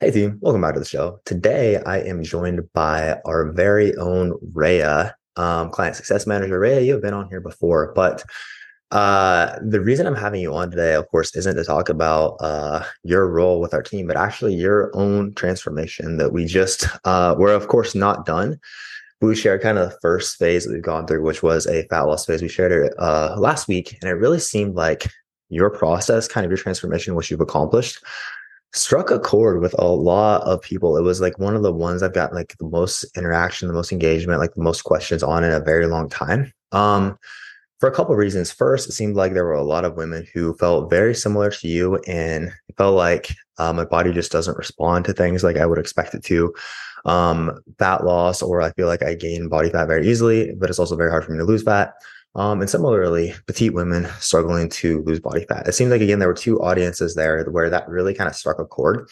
Hey team, welcome back to the show. Today I am joined by our very own Reya, um, client success manager. Reya, you've been on here before, but uh, the reason I'm having you on today, of course, isn't to talk about uh, your role with our team, but actually your own transformation that we just uh, we're of course not done. We shared kind of the first phase that we've gone through, which was a fat loss phase. We shared it uh, last week, and it really seemed like your process, kind of your transformation, which you've accomplished, struck a chord with a lot of people. It was like one of the ones I've got like the most interaction, the most engagement, like the most questions on in a very long time. Um, for a couple of reasons. First, it seemed like there were a lot of women who felt very similar to you and felt like uh, my body just doesn't respond to things like I would expect it to. Um, fat loss, or I feel like I gain body fat very easily, but it's also very hard for me to lose fat. Um, and similarly, petite women struggling to lose body fat. It seems like again there were two audiences there where that really kind of struck a chord,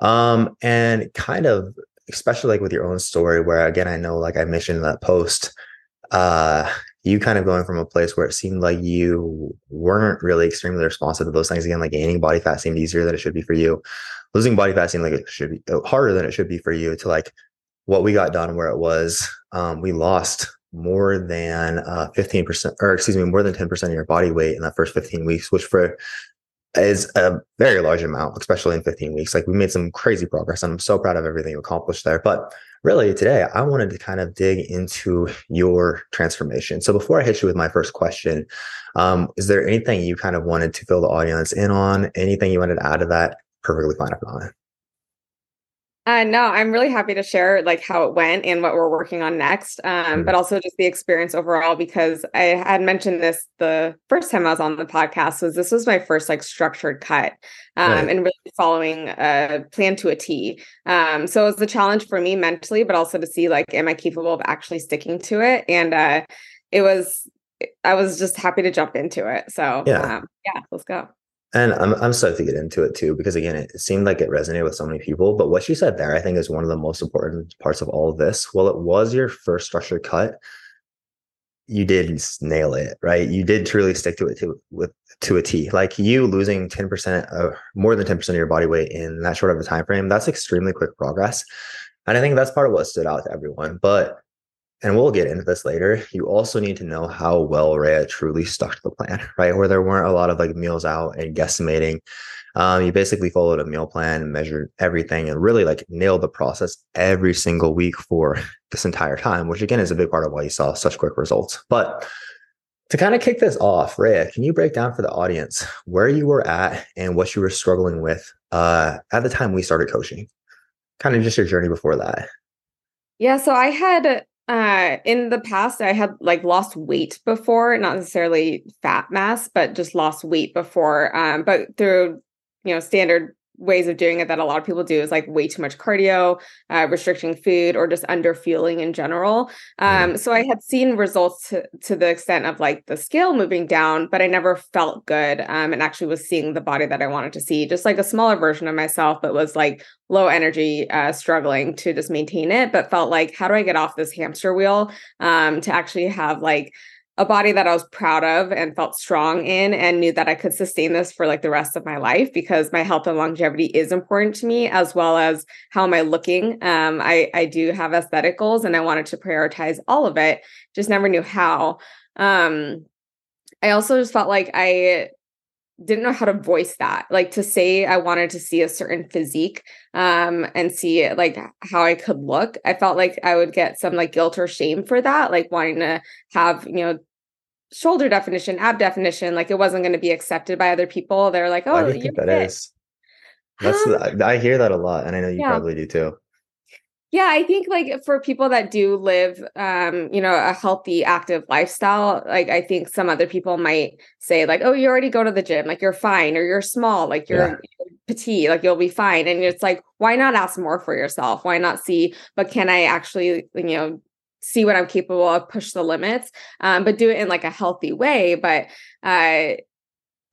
um, and kind of especially like with your own story, where again I know like I mentioned in that post, uh, you kind of going from a place where it seemed like you weren't really extremely responsive to those things. Again, like gaining body fat seemed easier than it should be for you. Losing body fat seemed like it should be uh, harder than it should be for you. To like what we got done, where it was, um, we lost more than uh, 15% or excuse me more than 10% of your body weight in that first 15 weeks which for is a very large amount especially in 15 weeks. Like we made some crazy progress and i'm so proud of everything you accomplished there. But really today i wanted to kind of dig into your transformation. So before i hit you with my first question um, is there anything you kind of wanted to fill the audience in on? Anything you wanted to add to that? Perfectly fine if not uh, no, I'm really happy to share like how it went and what we're working on next, um, mm-hmm. but also just the experience overall because I had mentioned this the first time I was on the podcast was this was my first like structured cut um, right. and really following a plan to a T. Um, so it was a challenge for me mentally, but also to see like am I capable of actually sticking to it? And uh, it was I was just happy to jump into it. So yeah, um, yeah, let's go. And I'm I'm stoked to get into it too, because again, it seemed like it resonated with so many people. But what you said there, I think, is one of the most important parts of all of this. Well, it was your first structured cut. You did nail it, right? You did truly stick to it to with to a T. Like you losing 10% of more than 10% of your body weight in that short of a time frame, that's extremely quick progress. And I think that's part of what stood out to everyone. But and we'll get into this later, you also need to know how well Reya truly stuck to the plan, right? Where there weren't a lot of like meals out and guesstimating. Um, you basically followed a meal plan, measured everything, and really like nailed the process every single week for this entire time, which again is a big part of why you saw such quick results. But to kind of kick this off, Reya, can you break down for the audience where you were at and what you were struggling with uh, at the time we started coaching? Kind of just your journey before that. Yeah, so I had uh, in the past, I had like lost weight before, not necessarily fat mass, but just lost weight before. Um, but through you know standard ways of doing it that a lot of people do is like way too much cardio, uh, restricting food, or just under fueling in general. Um, so I had seen results to, to the extent of like the scale moving down, but I never felt good um, and actually was seeing the body that I wanted to see, just like a smaller version of myself, but was like low energy, uh, struggling to just maintain it, but felt like, how do I get off this hamster wheel um, to actually have like a body that I was proud of and felt strong in and knew that I could sustain this for like the rest of my life because my health and longevity is important to me as well as how am I looking. Um, I I do have aesthetic goals and I wanted to prioritize all of it, just never knew how. Um, I also just felt like I didn't know how to voice that like to say i wanted to see a certain physique um and see like how i could look i felt like i would get some like guilt or shame for that like wanting to have you know shoulder definition, ab definition, like it wasn't going to be accepted by other people. They're like, oh, I think that fit. is. That's um, I hear that a lot, and I know you yeah. probably do too. Yeah, I think like for people that do live um, you know, a healthy, active lifestyle, like I think some other people might say, like, oh, you already go to the gym, like you're fine, or you're small, like you're, yeah. you're petite, like you'll be fine. And it's like, why not ask more for yourself? Why not see, but can I actually, you know, see what I'm capable of, push the limits, um, but do it in like a healthy way. But uh,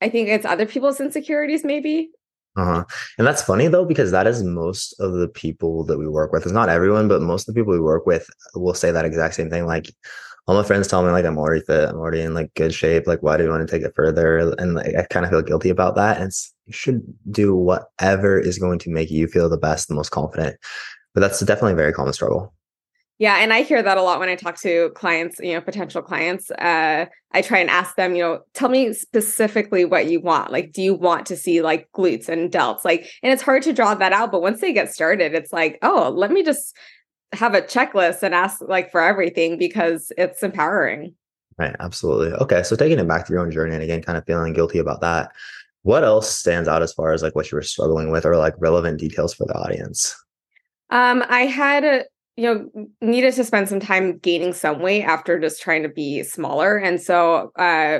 I think it's other people's insecurities, maybe. Uh-huh. And that's funny though, because that is most of the people that we work with. It's not everyone, but most of the people we work with will say that exact same thing. Like, all my friends tell me like I'm already fit, I'm already in like good shape. Like, why do you want to take it further? And like, I kind of feel guilty about that. And you should do whatever is going to make you feel the best, the most confident. But that's definitely a very common struggle. Yeah, and I hear that a lot when I talk to clients, you know, potential clients. Uh, I try and ask them, you know, tell me specifically what you want. Like, do you want to see like glutes and delts? Like, and it's hard to draw that out, but once they get started, it's like, oh, let me just have a checklist and ask like for everything because it's empowering. Right, absolutely. Okay, so taking it back to your own journey and again, kind of feeling guilty about that. What else stands out as far as like what you were struggling with or like relevant details for the audience? Um, I had you know needed to spend some time gaining some weight after just trying to be smaller. And so uh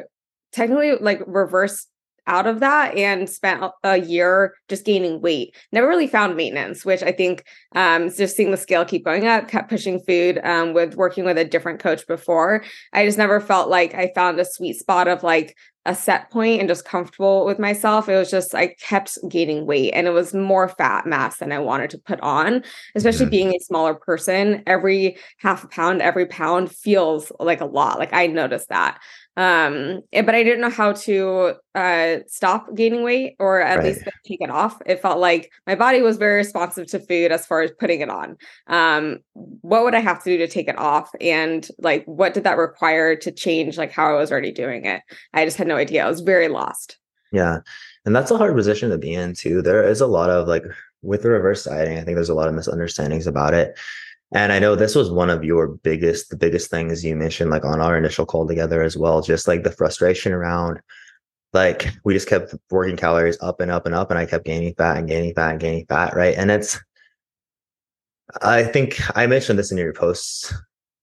technically like reversed out of that and spent a year just gaining weight. Never really found maintenance which i think um just seeing the scale keep going up kept pushing food um with working with a different coach before i just never felt like i found a sweet spot of like a set point and just comfortable with myself. It was just I kept gaining weight and it was more fat mass than I wanted to put on, especially mm-hmm. being a smaller person. Every half a pound, every pound feels like a lot. Like I noticed that um eh, but i didn't know how to uh stop gaining weight or at right. least take it off. It felt like my body was very responsive to food as far as putting it on. Um what would i have to do to take it off? And like what did that require to change like how i was already doing it? I just had no idea. I was very lost. Yeah. And that's a hard position to be in too. There is a lot of like with the reverse dieting i think there's a lot of misunderstandings about it and I know this was one of your biggest, the biggest things you mentioned, like on our initial call together as well, just like the frustration around like we just kept working calories up and up and up, and I kept gaining fat and gaining fat and gaining fat, right? And it's, I think I mentioned this in your posts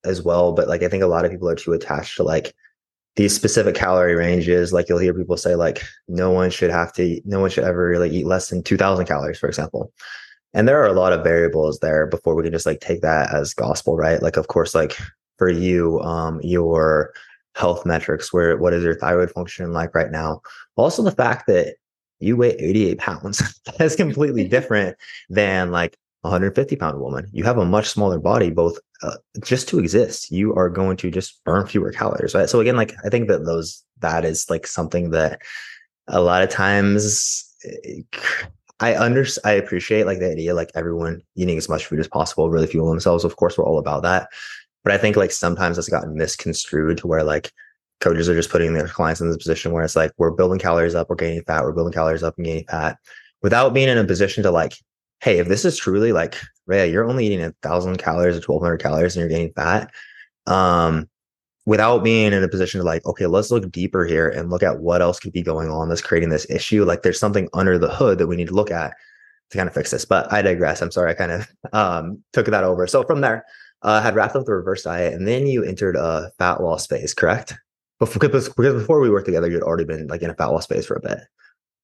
as well, but like I think a lot of people are too attached to like these specific calorie ranges. Like you'll hear people say, like, no one should have to, no one should ever really eat less than 2000 calories, for example and there are a lot of variables there before we can just like take that as gospel right? Like of course like for you um your health metrics where what is your thyroid function like right now? Also the fact that you weigh 88 pounds that's completely different than like 150 pound woman. You have a much smaller body both uh, just to exist you are going to just burn fewer calories right? So again like i think that those that is like something that a lot of times eh, I under I appreciate like the idea like everyone eating as much food as possible, really fuel themselves. Of course, we're all about that. But I think like sometimes it's gotten misconstrued to where like coaches are just putting their clients in this position where it's like we're building calories up, we're gaining fat, we're building calories up and gaining fat without being in a position to like, hey, if this is truly like Reya, you're only eating a thousand calories or twelve hundred calories and you're gaining fat. Um, without being in a position to like, okay, let's look deeper here and look at what else could be going on that's creating this issue. Like there's something under the hood that we need to look at to kind of fix this. But I digress. I'm sorry, I kind of um, took that over. So from there, uh, had wrapped up the reverse diet, and then you entered a fat loss phase, correct? Because before we worked together, you'd already been like in a fat loss phase for a bit.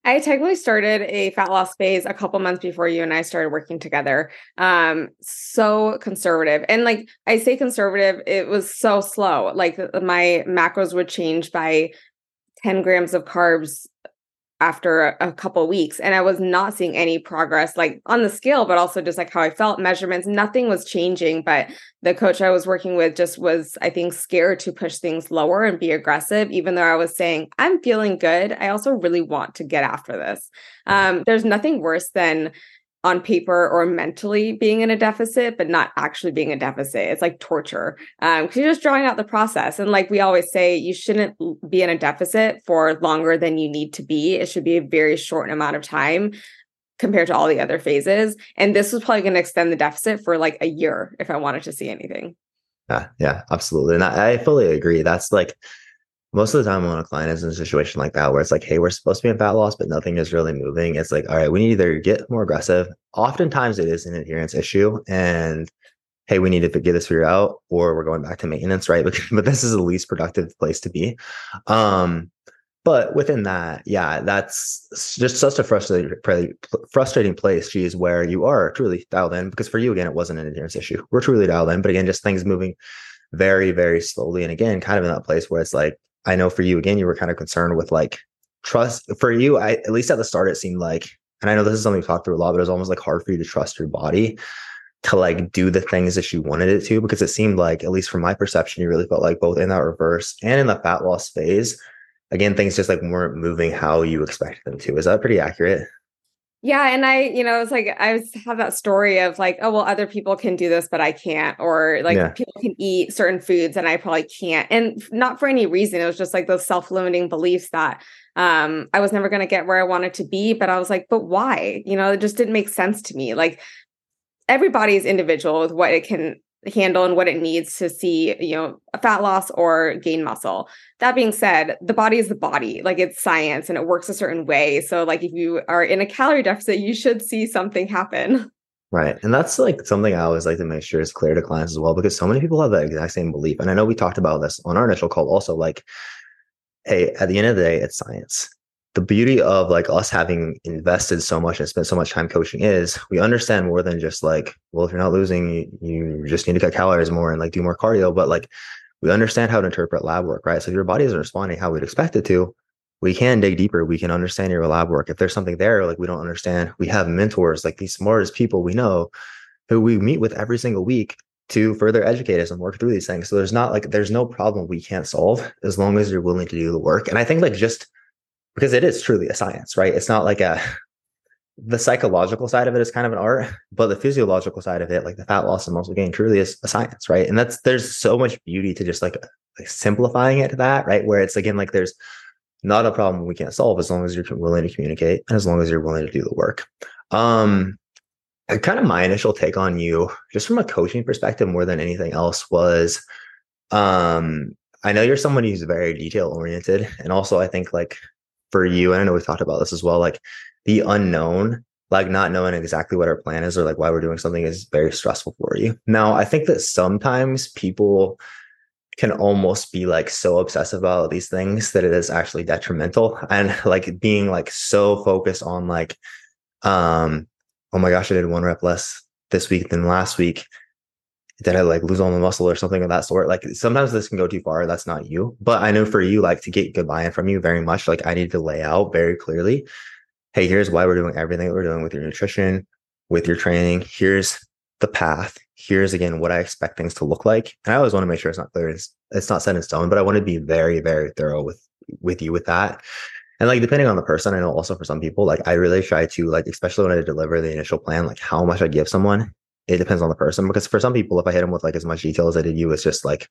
I technically started a fat loss phase a couple months before you and I started working together. Um, so conservative. And like I say conservative, it was so slow. Like my macros would change by 10 grams of carbs after a, couple weeks and i was not seeing any progress like on the scale but also just like how i felt measurements nothing was changing but the coach i was working with just was i think scared to push things lower and be aggressive even though i was saying i'm feeling good. I also really want to get after this. Um, there's nothing worse than on paper or mentally being in a deficit, but not actually being a deficit. It's like torture because um, you're just drawing out the process. And like we always say, you shouldn't be in a deficit for longer than you need to be. It should be a very short amount of time compared to all the other phases. And this was probably going to extend the deficit for like a year if I wanted to see anything. Yeah, yeah, absolutely. And I, I fully agree. That's like most of the time when a client is in a situation like that where it's like hey we're supposed to be in fat loss but nothing is really moving it's like all right we need to either get more aggressive. Oftentimes it is an adherence issue and hey we need to get this figured out or we're going back to maintenance right? But, this is the least productive place to be. Um but within that yeah that's just such a frustrating frustrating place geez where you are truly dialed in because for you again it wasn't an adherence issue. We're truly dialed in but again just things moving very very slowly and again kind of in that place where it's like I know for you again, you were kind of concerned with like trust. For you, I at least at the start, it seemed like, and I know this is something we talked through a lot, but it was almost like hard for you to trust your body. to like do the things that you wanted it to because it seemed like at least from my perception you really felt like both in that reverse and in the fat loss phase again things just like weren't moving how you expected them to is that pretty accurate yeah, and I, you know, it's like I was have that story of like, oh well, other people can do this, but I can't, or like yeah. people can eat certain foods and I probably can't, and not for any reason. It was just like those self limiting beliefs that um I was never going to get where I wanted to be, but I was like, but why? You know, it just didn't make sense to me. Like everybody is individual with what it can handle and what it needs to see, you know, a fat loss or gain muscle. That being said, the body is the body. Like it's science and it works a certain way. So like if you are in a calorie deficit, you should see something happen. Right. And that's like something I always like to make sure is clear to clients as well, because so many people have that exact same belief. And I know we talked about this on our initial call also, like, hey, at the end of the day, it's science the beauty of like us having invested so much and spent so much time coaching is we understand more than just like well if you're not losing you, you just need to cut calories more and like do more cardio but like we understand how to interpret lab work right? So if your body isn't responding how we'd expect it to we can dig deeper. We can understand your lab work. If there's something there like we don't understand we have mentors like these smartest people we know who we meet with every single week to further educate us and work through these things. So there's not like there's no problem we can't solve as long as you're willing to do the work. And i think like just because it is truly a science, right? It's not like a the psychological side of it is kind of an art, but the physiological side of it, like the fat loss and muscle gain, truly is a science, right? And that's there's so much beauty to just like, like simplifying it to that, right? Where it's again like there's not a problem we can't solve as long as you're willing to communicate and as long as you're willing to do the work. Um, kind of my initial take on you, just from a coaching perspective, more than anything else, was um, I know you're someone who's very detail oriented, and also I think like for you, and I know we've talked about this as well, like the unknown, like not knowing exactly what our plan is or like why we're doing something is very stressful for you. Now, I think that sometimes people can almost be like so obsessive about these things that it is actually detrimental and like being like so focused on like um oh my gosh i did one rep less this week than last week did I like lose all my muscle or something of that sort? Like sometimes this can go too far. That's not you. But I know for you, like to get good buy-in from you very much, like I need to lay out very clearly, hey, here's why we're doing everything that we're doing with your nutrition, with your training. Here's the path. Here's again what I expect things to look like. And I always want to make sure it's not clear. It's, it's not set in stone, but I want to be very, very thorough with with you with that. And like depending on the person, I know also for some people, like I really try to like, especially when I deliver the initial plan, like how much I give someone it depends on the person because for some people, if I hit them with like as much detail as I did you, it's just like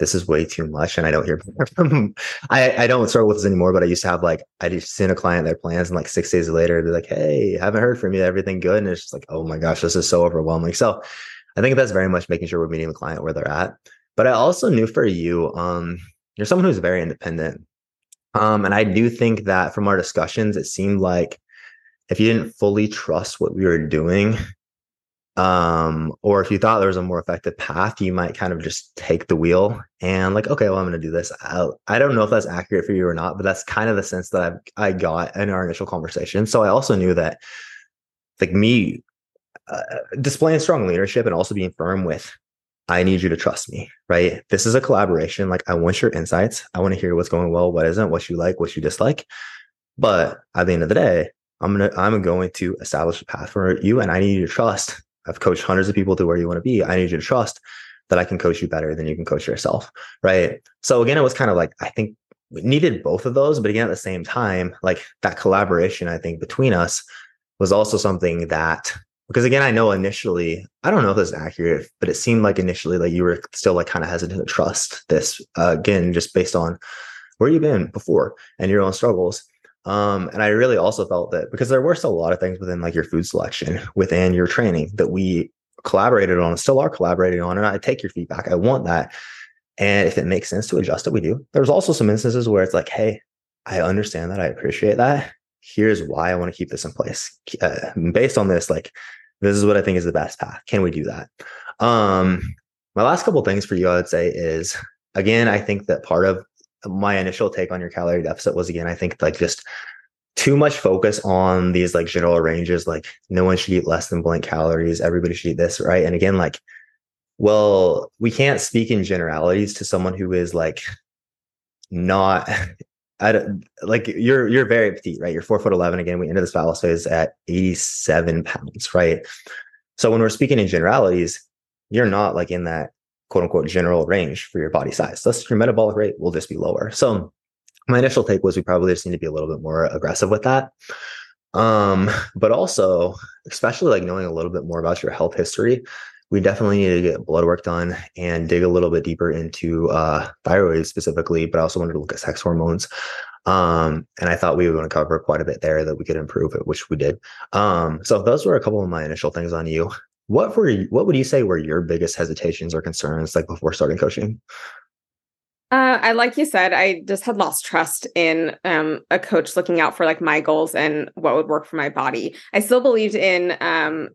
this is way too much and I don't hear from. I, I don't struggle with this anymore, but I used to have like I just send a client their plans and like six days later be like, hey, haven't heard from you, everything good? And it's just like, oh my gosh, this is so overwhelming. So I think that's very much making sure we're meeting the client where they're at. But I also knew for you, um, you're someone who's very independent. Um, and I do think that from our discussions, it seemed like if you didn't fully trust what we were doing, um or if you thought there was a more effective path you might kind of just take the wheel and like okay well i'm to do this. I, I don't know if that's accurate for you or not but that's kind of the sense that i i got in our initial conversation. So i also knew that like me uh, displaying strong leadership and also being firm with i need you to trust me right? This is a collaboration. Like i want your insights. I want to hear what's going well what isn't what you like what you dislike. But at the end of the day i'm gonna i'm going to establish a path for you and i need you to trust I've coached hundreds of people to where you want to be. I need you to trust that I can coach you better than you can coach yourself. Right. So again, it was kind of like, I think we needed both of those, but again, at the same time, like that collaboration, I think between us was also something that, because again, I know initially, I don't know if this is accurate, but it seemed like initially like you were still like kind of hesitant to trust this uh, again, just based on where you've been before and your own struggles. Um, and I really also felt that because there were still a lot of things within like your food selection, within your training that we collaborated on, still are collaborating on. And I take your feedback. I want that. And if it makes sense to adjust it, we do. There's also some instances where it's like, hey, I understand that. I appreciate that. Here's why I want to keep this in place. Uh, based on this, like, this is what I think is the best path. Can we do that? Um, my last couple things for you, I would say is again, I think that part of my initial take on your calorie deficit was again, I think like just too much focus on these like general ranges, like no one should eat less than blank calories, everybody should eat this, right? And again, like, well, we can't speak in generalities to someone who is like not don't, like you're you're very petite, right? You're four foot eleven. Again, we ended this loss phase at 87 pounds, right? So when we're speaking in generalities, you're not like in that quote unquote general range for your body size. Thus, your metabolic rate will just be lower. So my initial take was we probably just need to be a little bit more aggressive with that. Um, but also, especially like knowing a little bit more about your health history, we definitely need to get blood work done and dig a little bit deeper into uh, thyroid specifically, but I also wanted to look at sex hormones. Um, and I thought we were going to cover quite a bit there that we could improve it, which we did. Um, so those were a couple of my initial things on you. What were what would you say were your biggest hesitations or concerns like before starting coaching? Uh, I like you said, I just had lost trust in um, a coach looking out for like my goals and what would work for my body. I still believed in um,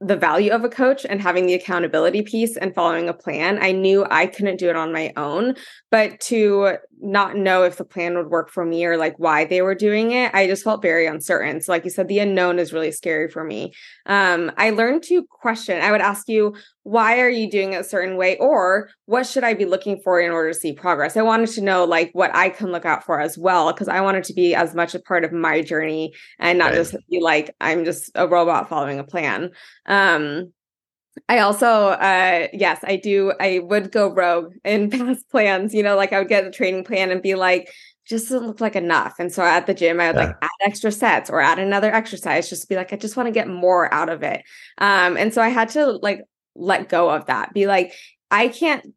the value of a coach and having the accountability piece and following a plan. I knew I couldn't do it on my own, but to not know if the plan would work for me or like why they were doing it, I just felt very uncertain. So, like you said, the unknown is really scary for me. Um, I learned to question. I would ask you, why are you doing it a certain way? Or what should I be looking for in order to see progress? I wanted to know like what I can look out for as well, because I wanted to be as much a part of my journey and not right. just be like, I'm just a robot following a plan. Um, I also, uh, yes, I do. I would go rogue in past plans, you know, like I would get a training plan and be like, just doesn't look like enough. And so at the gym, I would yeah. like add extra sets or add another exercise, just be like, I just want to get more out of it. Um, and so I had to like let go of that, be like, I can't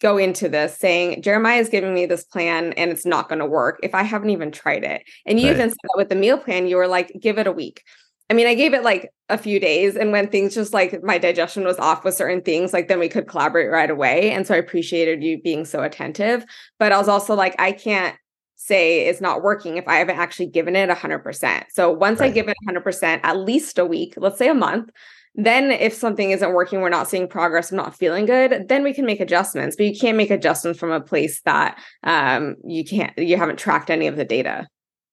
go into this saying Jeremiah is giving me this plan and it's not going to work if I haven't even tried it. And you right. even said that with the meal plan, you were like, give it a week. I mean, I gave it like a few days, and when things just like my digestion was off with certain things, like then we could collaborate right away. And so I appreciated you being so attentive. But I was also like, I can't say it's not working if I haven't actually given it 100%. So once right. I give it 100%, at least a week, let's say a month, then if something isn't working, we're not seeing progress, I'm not feeling good, then we can make adjustments. But you can't make adjustments from a place that um, you can't, you haven't tracked any of the data.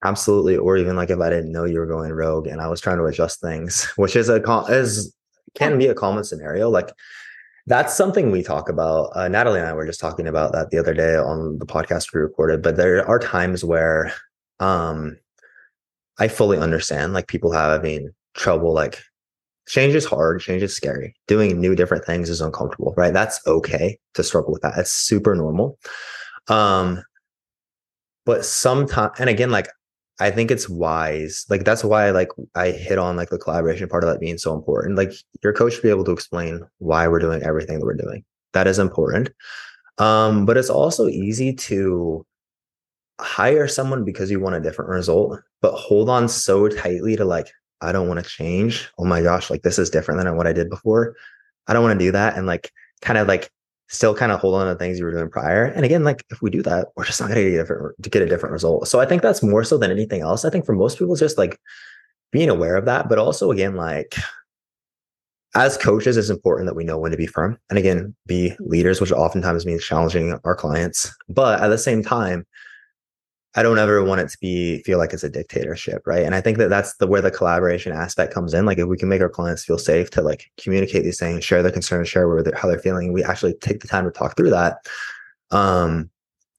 Absolutely. Or even like if I didn't know you were going rogue and I was trying to adjust things, which is a is can be a common scenario. Like that's something we talk about. Uh, Natalie and I were just talking about that the other day on the podcast we recorded. But there are times where um I fully understand like people having trouble like change is hard, change is scary. Doing new different things is uncomfortable, right? That's okay to struggle with that. It's super normal. Um but sometimes and again like I think it's wise. Like that's why like I hit on like the collaboration part of that being so important. Like your coach should be able to explain why we're doing everything that we're doing. That is important. Um, but it's also easy to hire someone because you want a different result, but hold on so tightly to like, I don't want to change. Oh my gosh, like this is different than what I did before. I don't want to do that. And like kind of like still kind of hold on to things you were doing prior. And again, like if we do that, we're just not to get a different to get a different result. So I think that's more so than anything else. I think for most people, just like being aware of that, but also again, like as coaches, it's important that we know when to be firm and again, be leaders, which oftentimes means challenging our clients. But at the same time, I don't ever want it to be feel like it's a dictatorship, right? And I think that that's the where the collaboration aspect comes in. Like if we can make our clients feel safe to like communicate these things, share their concerns, share where they're, how they're feeling, we actually take the time to talk through that. Um,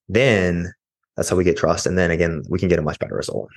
then that's how we get trust, and then again, we can get a much better result.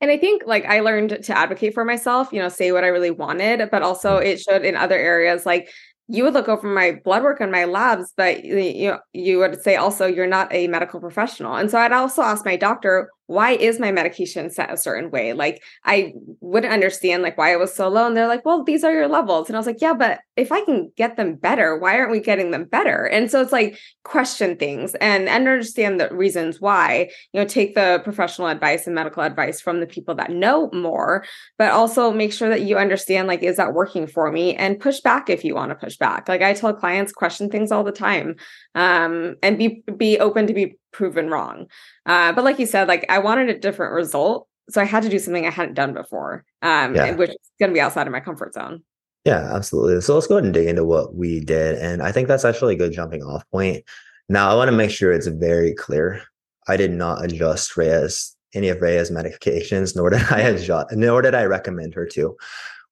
And I think like I learned to advocate for myself, you know, say what I really wanted, but also mm. it showed in other areas like you would look over my blood work and my labs, but you you would say also you're not a medical professional. And so I'd also ask my doctor, why is my medication set a certain way? Like I wouldn't understand like why it was so low. And they're like, well, these are your levels. And I was like, yeah, but if I can get them better, why aren't we getting them better? And so it's like question things and, and understand the reasons why, you know, take the professional advice and medical advice from the people that know more, but also make sure that you understand like, is that working for me? And push back if you want to push back. Like I tell clients, question things all the time um, and be be open to be proven wrong. Uh, but like you said, like I wanted a different result, so I had to do something I hadn't done before, um, yeah. which is going to be outside of my comfort zone. Yeah, absolutely. So let's go ahead and dig into what we did, and I think that's actually a good jumping off point. Now I want to make sure it's very clear. I did not adjust Reya's any of Reya's medications, nor did I adjust, nor did I recommend her to.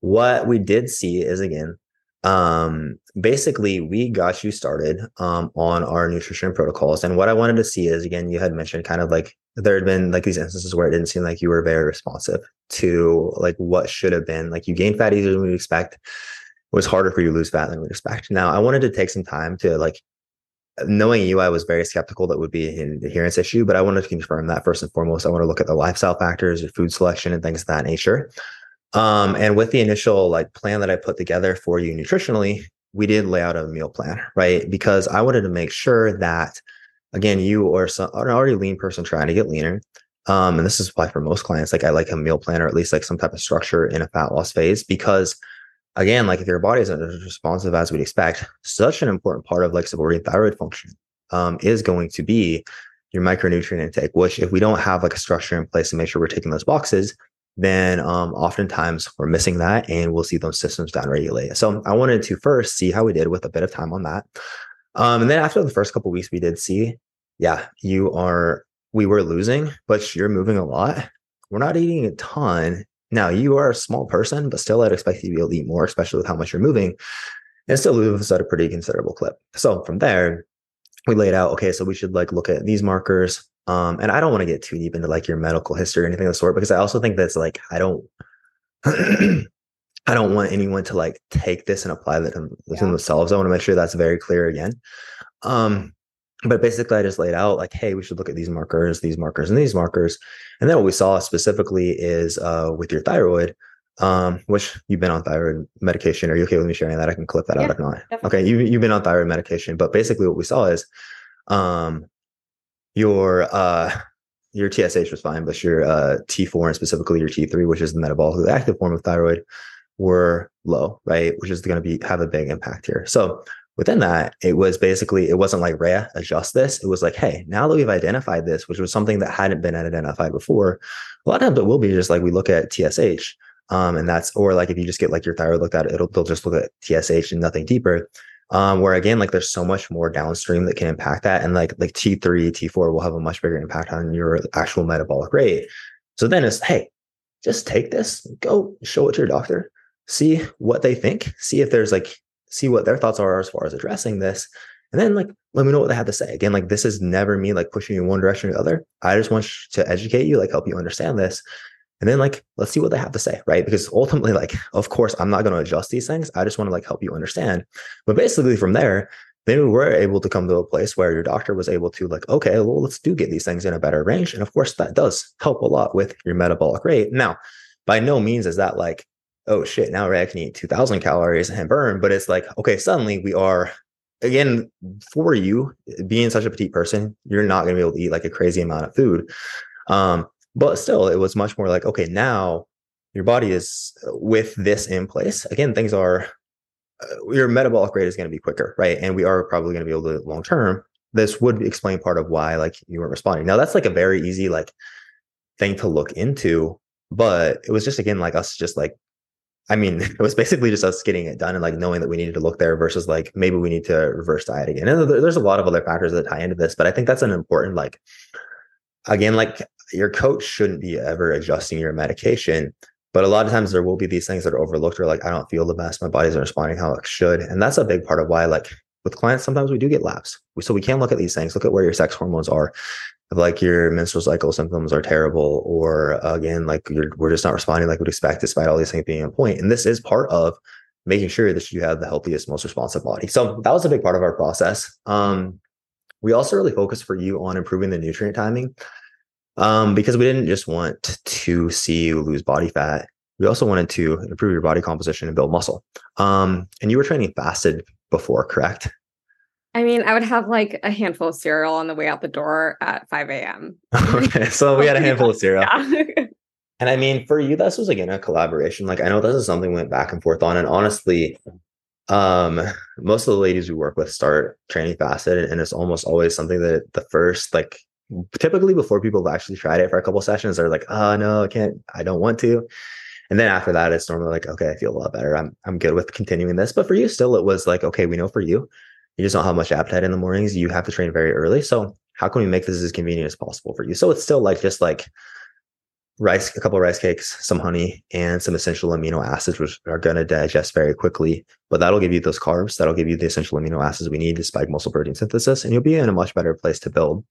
What we did see is again um basically we got you started um on our nutrition protocols and what i wanted to see is again you had mentioned kind of like there had been like these instances where it didn't seem like you were very responsive to like what should have been like you gained fat easier than we expect it was harder for you to lose fat than we expect. Now, I wanted to take some time to like knowing you, I was very skeptical that would be an adherence issue, but I wanted to confirm that first and foremost. I want to look at the lifestyle factors, your food selection, and things of that nature. Um, and with the initial like plan that I put together for you nutritionally, we did lay out a meal plan, right? Because I wanted to make sure that again, you or some, an already lean person trying to get leaner. Um, and this is why for most clients, like I like a meal plan or at least like some type of structure in a fat loss phase because again, like if your body isn't as responsive as we'd expect, such an important part of like supporting thyroid function um, is going to be your micronutrient intake, which if we don't have like a structure in place to make sure we're taking those boxes, then um, oftentimes we're missing that and we'll see those systems downregulate. So I wanted to first see how we did with a bit of time on that. Um, and then after the first couple weeks, we did see, yeah, you are, we were losing, but you're moving a lot. We're not eating a ton. Now you are a small person, but still I'd expect you to be able to eat more, especially with how much you're moving and still lose at a pretty considerable clip. So from there, we laid out, okay, so we should like look at these markers. Um, and I don't want to get too deep into like your medical history or anything of the sort, because I also think that's like, I don't, I don't want anyone to like take this and apply that within yeah. themselves. I want to make sure that's very clear again. Um, but basically i just laid out like hey we should look at these markers these markers and these markers and then what we saw specifically is uh, with your thyroid um, which you've been on thyroid medication are you okay with me sharing that i can clip that yeah, out if not definitely. okay you, you've been on thyroid medication but basically what we saw is um, your uh, your tsh was fine but your uh, t4 and specifically your t3 which is the metabolically active form of thyroid were low right which is going to be have a big impact here so within that, it was basically, it wasn't like Reya, adjust this. It was like, hey, now that we've identified this, which was something that hadn't been identified before, a lot of times it will be just like we look at TSH. Um, and that's, or like if you just get like your thyroid looked at, it'll, they'll just look at TSH and nothing deeper. Um, where again, like there's so much more downstream that can impact that. And like, like T3, T4 will have a much bigger impact on your actual metabolic rate. So then it's, hey, just take this, go show it to your doctor, see what they think, see if there's like see what their thoughts are as far as addressing this. And then like let me know what they have to say. Again, like this is never me like pushing you in one direction or the other. I just want to educate you, like help you understand this. And then like let's see what they have to say, right? Because ultimately, like, of course, I'm not going to adjust these things. I just want to like help you understand. But basically from there, then we were able to come to a place where your doctor was able to like, okay, well, let's do get these things in a better range. And of course, that does help a lot with your metabolic rate. Now, by no means is that like oh shit, now I can eat 2000 calories and burn. But it's like, okay, suddenly we are, again, for you being such a petite person, you're not going to be able to eat like a crazy amount of food. Um, but still, it was much more like, okay, now your body is with this in place. Again, things are, uh, your metabolic rate is going to be quicker, right? And we are probably going to be able to long term. This would explain part of why like you weren't responding. Now that's like a very easy like thing to look into, but it was just again like us just like I mean, it was basically just us getting it done and like knowing that we needed to look there versus like maybe we need to reverse diet again. And there's a lot of other factors that tie into this, but I think that's an important like again, like your coach shouldn't be ever adjusting your medication. But a lot of times there will be these things that are overlooked or like I don't feel the best, my body's not responding how it should. And that's a big part of why like with clients, sometimes we do get laps. So we can look at these things, look at where your sex hormones are, like your menstrual cycle symptoms are terrible, or again, like we're just not responding like we'd expect, despite all these things being on point. And this is part of making sure that you have the healthiest, most responsive body. So that was a big part of our process. Um, we also really focus for you on improving the nutrient timing um, because we didn't just want to see you lose body fat. We also wanted to improve your body composition and build muscle. Um, and you were training fasted before, correct? I mean, I would have like a handful of cereal on the way out the door at 5 a.m. okay. So we had a handful of cereal. Yeah. and I mean, for you, this was again a collaboration. Like I know this is something we went back and forth on. And honestly, um, most of the ladies we work with start training fasted, and it's almost always something that the first like typically before people have actually tried it for a couple sessions, they're like, oh no, I can't, I don't want to. And then after that, it's normally like, okay, I feel a lot better. I'm I'm good with continuing this. But for you, still, it was like, okay, we know for you, you just don't have much appetite in the mornings. You have to train very early. So how can we make this as convenient as possible for you? So it's still like just like rice, a couple rice cakes, some honey, and some essential amino acids, which are going to digest very quickly. But that'll give you those carbs. That'll give you the essential amino acids we need to spike muscle protein synthesis, and you'll be in a much better place to build.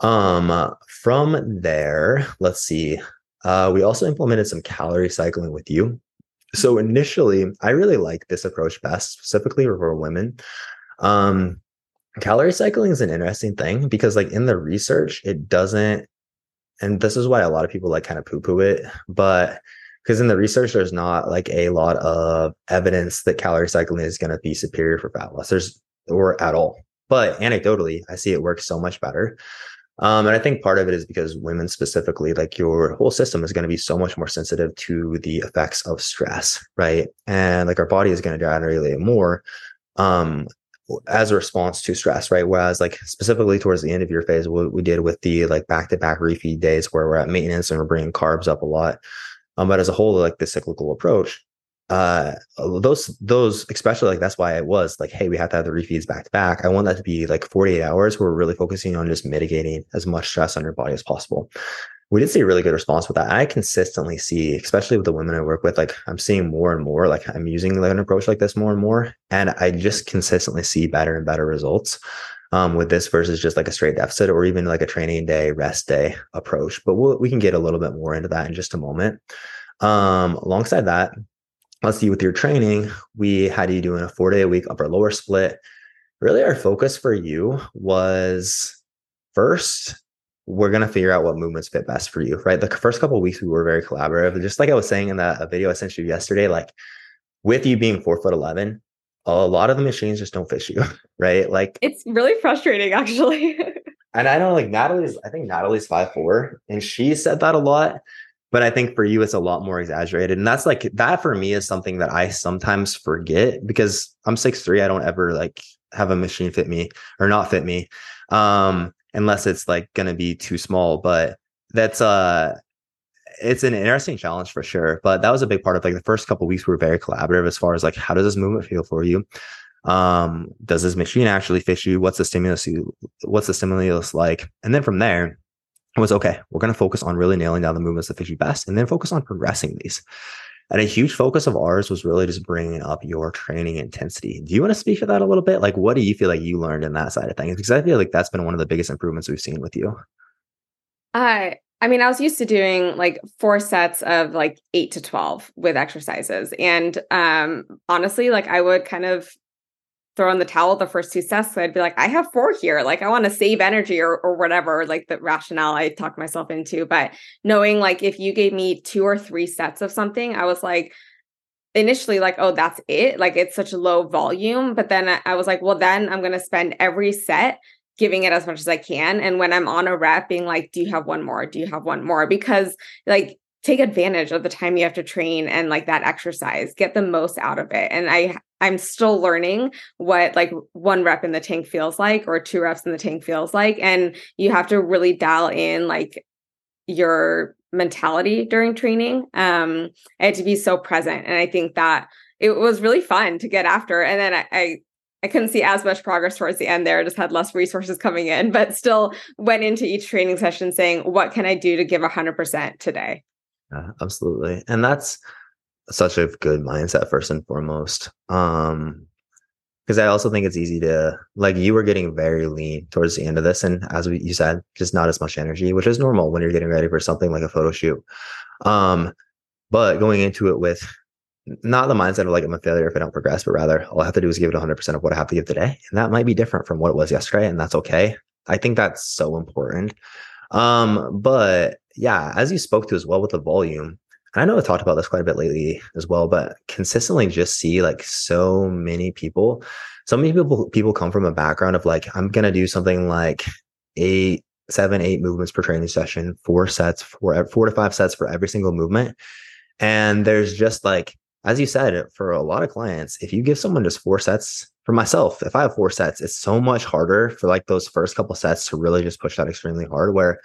Um, from there, let's see. Uh, we also implemented some calorie cycling with you. So initially, I really like this approach best, specifically for women. Um, calorie cycling is an interesting thing because, like in the research, it doesn't, and this is why a lot of people like kind of poo poo it, but because in the research, there's not like a lot of evidence that calorie cycling is going to be superior for fat loss. There's or at all, but anecdotally, I see it works so much better. Um, and I think part of it is because women specifically, like your whole system is going to be so much more sensitive to the effects of stress, right? And like our body is going to generate more um, as a response to stress, right? Whereas like specifically towards the end of your phase, what we did with the like back to back refeed days where we're at maintenance and we're bringing carbs up a lot. Um, but as a whole, like the cyclical approach, uh those those especially like that's why it was like hey we have to have the refeeds back to back. I want that to be like 48 hours where we're really focusing on just mitigating as much stress on your body as possible. We did see a really good response with that. I consistently see especially with the women i work with like i'm seeing more and more like i'm using like an approach like this more and more and i just consistently see better and better results um, with this versus just like a straight deficit or even like a training day rest day approach but we'll, we can get a little bit more into that in just a moment. Um, alongside that let's see with your training we had you doing a four day a week upper lower split. Really our focus for you was first we're going to figure out what movements fit best for you right? The first couple weeks we were very collaborative. Just like i was saying in that video i sent you yesterday like with you being four foot 11 a lot of the machines just don't fit you right? Like it's really frustrating actually. And i know like natalie's i think natalie's five four and she said that a lot but I think for you, it's a lot more exaggerated. And that's like that for me is something that I sometimes forget because I'm six three. I don't ever like have a machine fit me or not fit me. Um, unless it's like gonna be too small. But that's uh it's an interesting challenge for sure. But that was a big part of like the first couple weeks we were very collaborative as far as like how does this movement feel for you? Um, does this machine actually fit you? What's the stimulus you what's the stimulus like? And then from there, was okay, we're going to focus on really nailing down the movements that fit you best and then focus on progressing these. And a huge focus of ours was really just bringing up your training intensity. Do you want to speak to that a little bit? Like, what do you feel like you learned in that side of things? Because I feel like that's been one of the biggest improvements we've seen with you. I, I mean, I was used to doing like four sets of like eight to 12 with exercises. And um, honestly, like I would kind of throw in the towel the first two sets. So I'd be like, I have four here. Like I want to save energy or or whatever, like the rationale I talked myself into. But knowing like if you gave me two or three sets of something, I was like, initially like oh that's it like it's such a low volume but then I, I was like well then i'm going to spend every set giving it as much as i can and when i'm on a rep being like do you have one more do you have one more because like take advantage of the time you have to train and like that exercise get the most out of it and i I'm still learning what like one rep in the tank feels like or two reps in the tank feels like. And you have to really dial in like your mentality during training. Um, I had to be so present. And I think that it was really fun to get after. And then I, I I couldn't see as much progress towards the end there. I just had less resources coming in, but still went into each training session saying, what can I do to give 100% today? Yeah, absolutely. And that's such a good mindset first and foremost. Um, because I also think it's easy to like you were getting very lean towards the end of this, and as we, you said, just not as much energy, which is normal when you're getting ready for something like a photo shoot. Um, but going into it with not the mindset of like I'm a failure if I don't progress, but rather all I have to do is give it 100% of what I have to give today, and that might be different from what it was yesterday, and that's okay. I think that's so important. Um, but yeah, as you spoke to as well with the volume, I know I've talked about this quite a bit lately as well, but consistently just see like so many people, so many people people come from a background of like, I'm gonna do something like eight, seven, eight movements per training session, four sets, four, four to five sets for every single movement. And there's just like, as you said, for a lot of clients, if you give someone just four sets, for myself, if I have four sets, it's so much harder for like those first couple sets to really just push that extremely hard. Where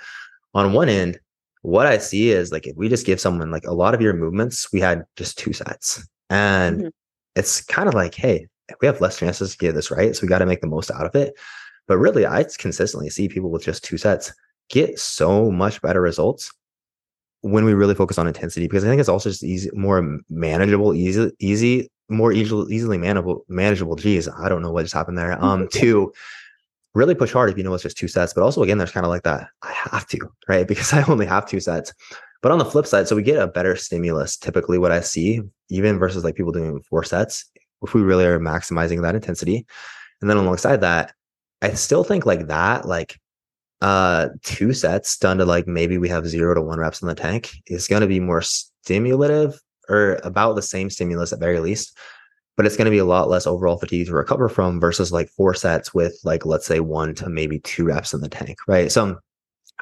on one end, what I see is like if we just give someone like a lot of your movements, we had just two sets. And mm-hmm. it's kind of like, hey, we have less chances to get this right. So we got to make the most out of it. But really, I consistently see people with just two sets get so much better results when we really focus on intensity because I think it's also just easy, more manageable, easy, easy, more easily, easily manageable, manageable. Geez, I don't know what just happened there. Um, to really push hard if you know it's just two sets. But also, again, there's kind of like that I have to, right? Because I only have two sets. But on the flip side, so we get a better stimulus. Typically, what I see, even versus like people doing four sets, if we really are maximizing that intensity. And then alongside that, I still think like that, like uh two sets done to like maybe we have zero to one reps in the tank is going to be more stimulative or about the same stimulus at very least but it's going to be a lot less overall fatigue to recover from versus like four sets with like let's say one to maybe two reps in the tank right? So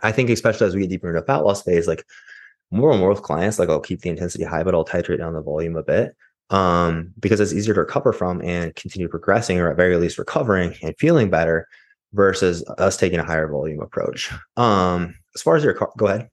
i think especially as we get deeper into fat loss phase like more and more with clients like i'll keep the intensity high but i'll titrate down the volume a bit um, because it's easier to recover from and continue progressing or at very least recovering and feeling better versus us taking a higher volume approach. Um, as far as your go ahead.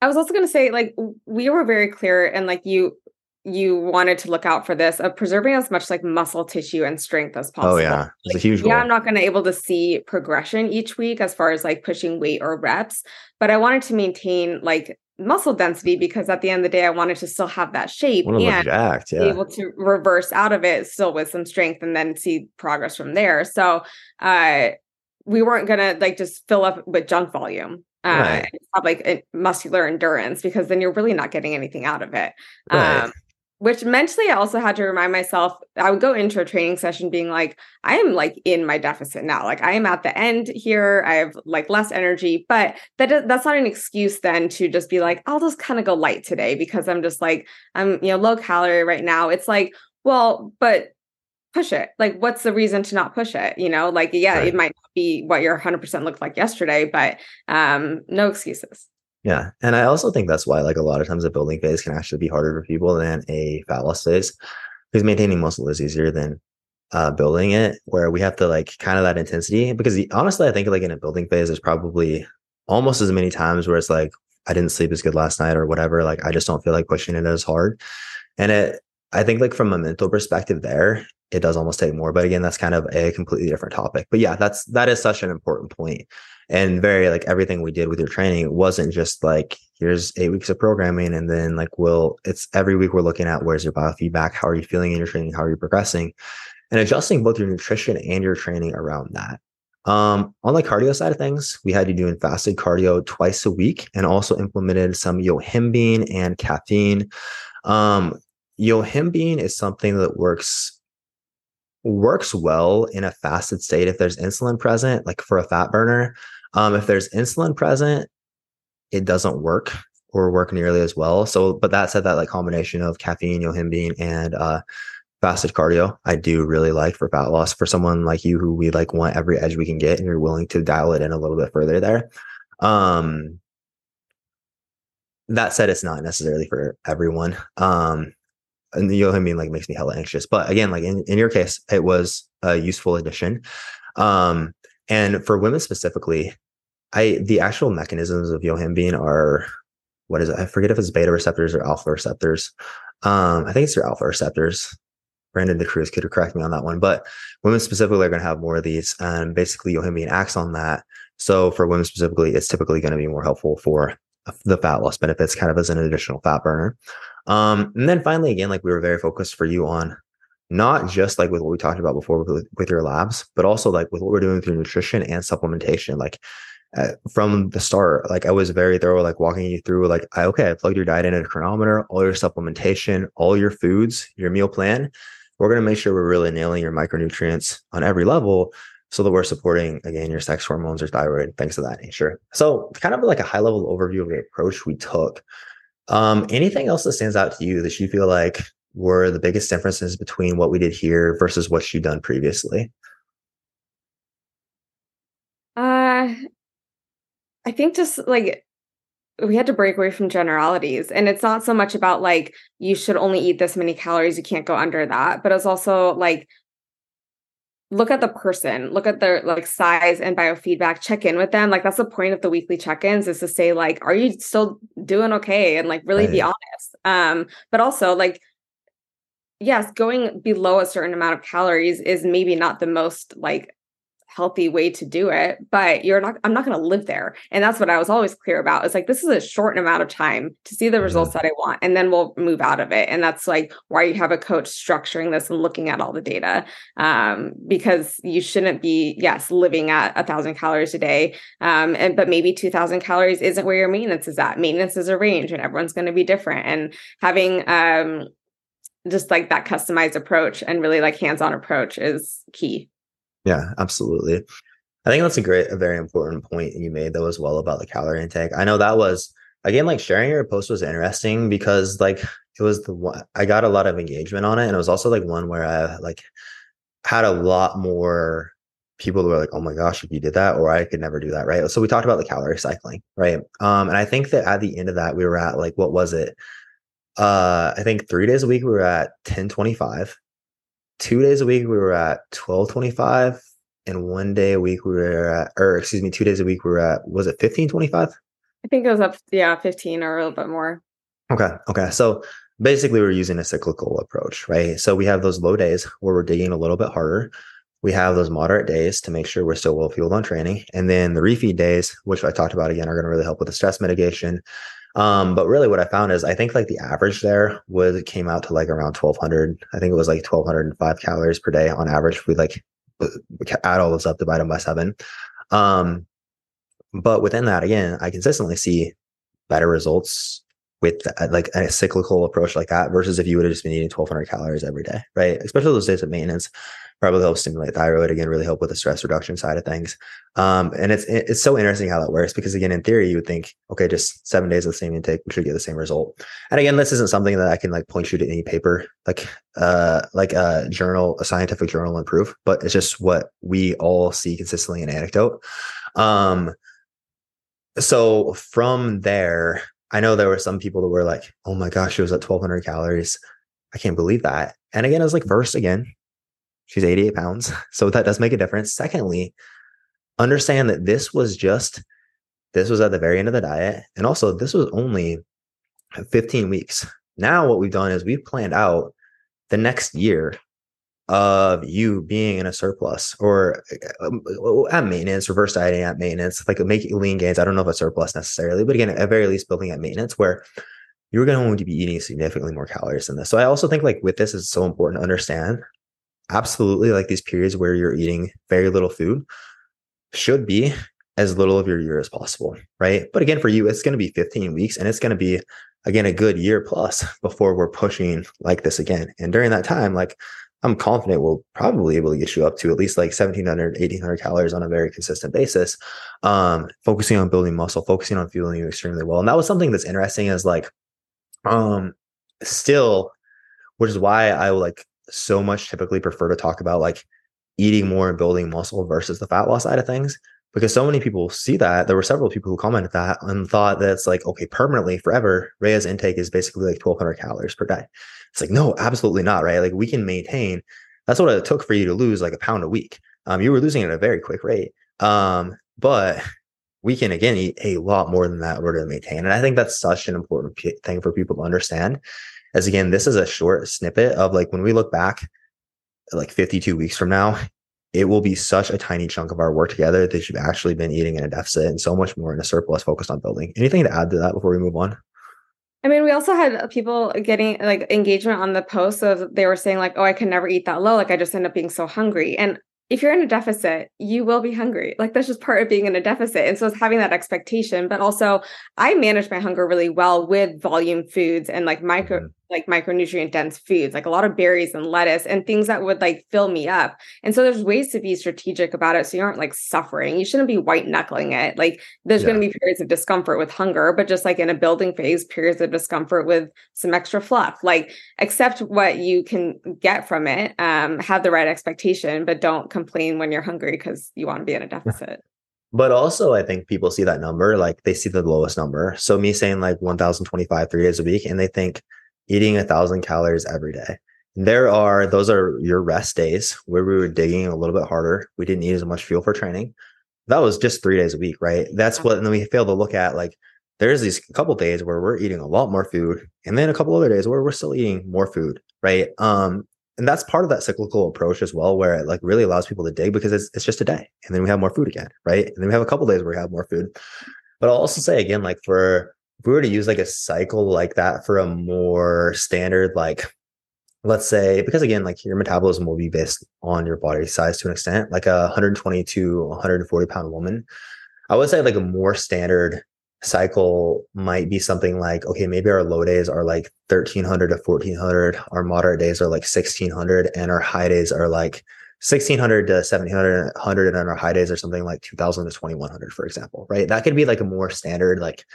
I was also going to say, like, we were very clear, and like you, you wanted to look out for this of preserving as much like muscle tissue and strength as possible. Oh yeah, it's like, a huge. Goal. Yeah, I'm not going to able to see progression each week as far as like pushing weight or reps, but I wanted to maintain like muscle density because at the end of the day, I wanted to still have that shape and yeah. be able to reverse out of it still with some strength and then see progress from there. So, uh, we weren't gonna like just fill up with junk volume uh, right. have like muscular endurance because then you're really not getting anything out of it. Right. Um, which mentally I also had to remind myself I would go into a training session being like, I am like in my deficit now. Like I am at the end here. I have like less energy, but that that's not an excuse then to just be like, I'll just kind of go light today because I'm just like, I'm, you know, low calorie right now. It's like, well, but push it. Like, what's the reason to not push it? You know, like, yeah, right. it might not be what your 100% looked like yesterday, but um, no excuses. Yeah. And I also think that's why, like, a lot of times a building phase can actually be harder for people than a fat loss phase because maintaining muscle is easier than uh, building it, where we have to, like, kind of that intensity. Because the, honestly, I think, like, in a building phase, there's probably almost as many times where it's like, I didn't sleep as good last night or whatever. Like, I just don't feel like pushing it as hard. And it, I think, like, from a mental perspective, there, it does almost take more. But again, that's kind of a completely different topic. But yeah, that's that is such an important point. And very like everything we did with your training, it wasn't just like here's eight weeks of programming and then like we'll it's every week we're looking at where's your biofeedback, how are you feeling in your training, how are you progressing, and adjusting both your nutrition and your training around that. Um, on the cardio side of things, we had you doing fasted cardio twice a week and also implemented some yohimbine and caffeine. Um, yohimbine is something that works works well in a fasted state if there's insulin present, like for a fat burner. Um, if there's insulin present, it doesn't work or work nearly as well. So, but that said, that like combination of caffeine, yohimbine, and uh, fasted cardio, I do really like for fat loss. For someone like you who we like want every edge we can get, and you're willing to dial it in a little bit further there. Um, that said, it's not necessarily for everyone. Um, and I mean, like makes me hella anxious. But again, like in, in your case, it was a useful addition. Um, and for women specifically, I the actual mechanisms of yohimbine are what is it? I forget if it's beta receptors or alpha receptors. Um, I think it's your alpha receptors. Brandon De Cruz could correct me on that one, but women specifically are going to have more of these, and basically yohimbine acts on that. So for women specifically, it's typically going to be more helpful for the fat loss benefits, kind of as an additional fat burner. Um, and then finally, again, like we were very focused for you on not just like with what we talked about before with, with your labs, but also like with what we're doing through nutrition and supplementation. Like uh, from the start, like I was very thorough, like walking you through, like, I, okay, I plugged your diet in a Cronometer, all your supplementation, all your foods, your meal plan. We're going to make sure we're really nailing your micronutrients on every level so that we're supporting again your sex hormones or thyroid, things of that nature. So, kind of like a high level overview of the approach we took. Um, anything else that stands out to you that you feel like were the biggest differences between what we did here versus what you've done previously? Uh, I think just like we had to break away from generalities and it's not so much about like you should only eat this many calories you can't go under that but it's also like look at the person look at their like size and biofeedback check in with them like that's the point of the weekly check-ins is to say like are you still doing okay and like really right. be honest um but also like yes going below a certain amount of calories is maybe not the most like healthy way to do it, but you're not, I'm not going to live there. And that's what I was always clear about. It's like, this is a short amount of time to see the mm-hmm. results that I want, and then we'll move out of it. And that's like why you have a coach structuring this and looking at all the data. Um, because you shouldn't be, yes, living at a thousand calories a day. Um, and, but maybe 2000 calories isn't where your maintenance is at. Maintenance is a range and everyone's going to be different. And having, um, just like that customized approach and really like hands-on approach is key. Yeah, absolutely. I think that's a great, a very important point you made though as well about the calorie intake. I know that was again like sharing your post was interesting because like it was the one I got a lot of engagement on it, and it was also like one where I like had a lot more people who were like, "Oh my gosh, if you did that," or "I could never do that," right? So we talked about the calorie cycling, right? Um, and I think that at the end of that, we were at like what was it? Uh, I think three days a week we were at ten twenty five two days a week we were at 1225 and one day a week we were at or excuse me two days a week we were at was it 1525 i think it was up yeah 15 or a little bit more. Okay okay so basically we're using a cyclical approach right? So we have those low days where we're digging a little bit harder. We have those moderate days to make sure we're still well fueled on training and then the refeed days which i talked about again are going to really help with the stress mitigation um, but really what I found is I think like the average there was came out to like around 1200. I think it was like 1205 calories per day on average. If we like add all those up, divide them by seven. Um, but within that, again, I consistently see better results with like a cyclical approach like that versus if you would have just been eating 1200 calories every day, right? Especially those days of maintenance probably help stimulate thyroid again, really help with the stress reduction side of things. Um, and it's it's so interesting how that works because again, in theory, you would think, okay, just seven days of the same intake, we should get the same result. And again, this isn't something that I can like point you to any paper, like uh like a journal, a scientific journal and proof, but it's just what we all see consistently in anecdote. Um so from there, I know there were some people that were like, oh my gosh, it was at 1200 calories. I can't believe that. And again, I was like, mm-hmm. first, again, She's 88 pounds. So that does make a difference. Secondly, understand that this was just, this was at the very end of the diet. And also, this was only 15 weeks. Now, what we've done is we've planned out the next year of you being in a surplus or um, at maintenance, reverse dieting at maintenance, like making lean gains. I don't know if a surplus necessarily, but again, at very least building at maintenance where you're going to be eating significantly more calories than this. So I also think like with this, it's so important to understand absolutely like these periods where you're eating very little food should be as little of your year as possible, right? But again, for you, it's going to be 15 weeks and it's going to be again a good year plus before we're pushing like this again. And during that time, like I'm confident we'll probably be able to get you up to at least like 1700, 1800 calories on a very consistent basis. Um, focusing on building muscle, focusing on fueling you extremely well. And that was something that's interesting is like, um, still, which is why I like so much typically prefer to talk about like eating more and building muscle versus the fat loss side of things because so many people see that there were several people who commented that and thought that it's like okay permanently forever Reya's intake is basically like 1200 calories per day it's like no absolutely not right like we can maintain that's what it took for you to lose like a pound a week um, you were losing at a very quick rate um, but we can again eat a lot more than that in order to maintain and i think that's such an important p- thing for people to understand as again, this is a short snippet of like when we look back like 52 weeks from now, it will be such a tiny chunk of our work together that you've actually been eating in a deficit and so much more in a surplus focused on building. Anything to add to that before we move on? I mean, we also had people getting like engagement on the post of they were saying like, "Oh, I can never eat that low. Like, I just end up being so hungry." And if you're in a deficit, you will be hungry. Like that's just part of being in a deficit. And so it's having that expectation, but also I manage my hunger really well with volume foods and like micro mm-hmm. Like micronutrient dense foods, like a lot of berries and lettuce and things that would like fill me up. And so there's ways to be strategic about it so you aren't like suffering. You shouldn't be white knuckling it. Like there's yeah. going to be periods of discomfort with hunger, but just like in a building phase, periods of discomfort with some extra fluff. Like accept what you can get from it, um, have the right expectation, but don't complain when you're hungry because you want to be in a deficit. But also, I think people see that number, like they see the lowest number. So me saying like 1,025 three days a week, and they think eating a thousand calories every day. There are those are your rest days where we were digging a little bit harder. We didn't need as much fuel for training. That was just three days a week, right? That's what, and then we fail to look at like there's these couple days where we're eating a lot more food, and then a couple other days where we're still eating more food, right? Um, and that's part of that cyclical approach as well, where it like really allows people to dig because it's it's just a day, and then we have more food again, right? And then we have a couple days where we have more food. But I'll also say again, like for if we were to use like a cycle like that for a more standard, like let's say, because again, like your metabolism will be based on your body size to an extent, like a 120 to 140 pound woman. I would say like a more standard cycle might be something like okay maybe our low days are like 1300 to 1400 our moderate days are like 1600 and our high days are like 1600 to 1700 and our high days are something like 2000 to 2100 for example right that could be like a more standard like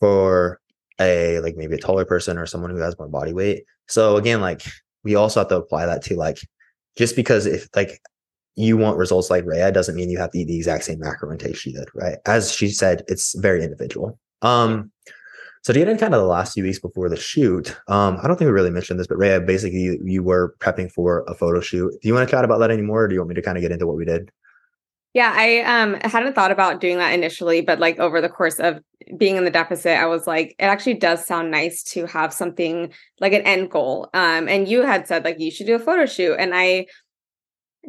for a like maybe a taller person or someone who has more body weight so again like we also have to apply that to like just because if like you want results like Reya doesn't mean you have to eat the exact same macro intake she did, right? As she said, it's very individual. Um, so to get in kind of the last few weeks before the shoot, um, I don't think we really mentioned this, but Reya, basically you, you were prepping for a photo shoot. Do you want to chat about that anymore, or do you want me to kind of get into what we did? Yeah, I um hadn't thought about doing that initially, but like over the course of being in the deficit, I was like, it actually does sound nice to have something like an end goal. Um, and you had said like you should do a photo shoot, and I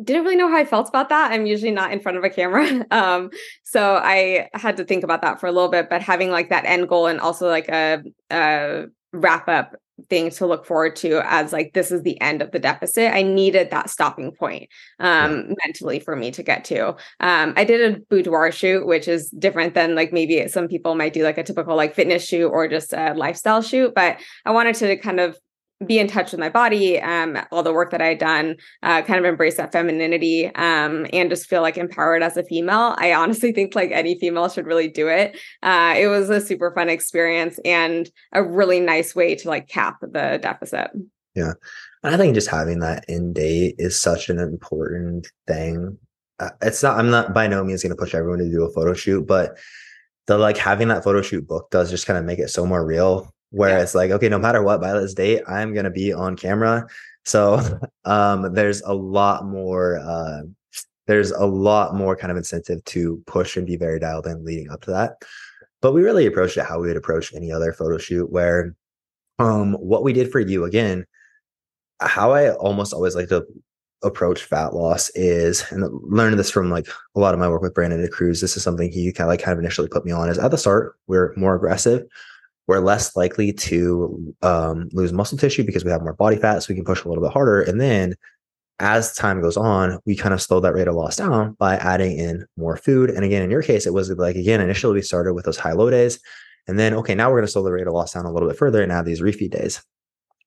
didn't really know how I felt about that. I'm usually not in front of a camera. Um, so I had to think about that for a little bit, but having like that end goal and also like a, a wrap up thing to look forward to as like this is the end of the deficit. I needed that stopping point um yeah. mentally for me to get to. Um I did a boudoir shoot which is different than like maybe some people might do like a typical like fitness shoot or just a lifestyle shoot, but I wanted to kind of be in touch with my body, um, all the work that I had done, uh, kind of embrace that femininity, um, and just feel like empowered as a female. I honestly think like any female should really do it. Uh, it was a super fun experience and a really nice way to like cap the deficit. Yeah. And I think just having that in date is such an important thing. Uh, it's not, I'm not by no means going to push everyone to do a photo shoot, but the like having that photo shoot book does just kind of make it so more real where yeah. it's like okay no matter what by this date i'm going to be on camera. So um there's a lot more uh there's a lot more kind of incentive to push and be very dialed in leading up to that. But we really approached it how we would approach any other photo shoot where um what we did for you again how i almost always like to approach fat loss is and learned this from like a lot of my work with brandon De cruz this is something he kind of like kind of initially put me on is at the start we're more aggressive we're less likely to um, lose muscle tissue because we have more body fat, so we can push a little bit harder. And then as time goes on, we kind of slow that rate of loss down by adding in more food. And again, in your case, it was like, again, initially we started with those high low days. And then, okay, now we're going to slow the rate of loss down a little bit further and add these refeed days.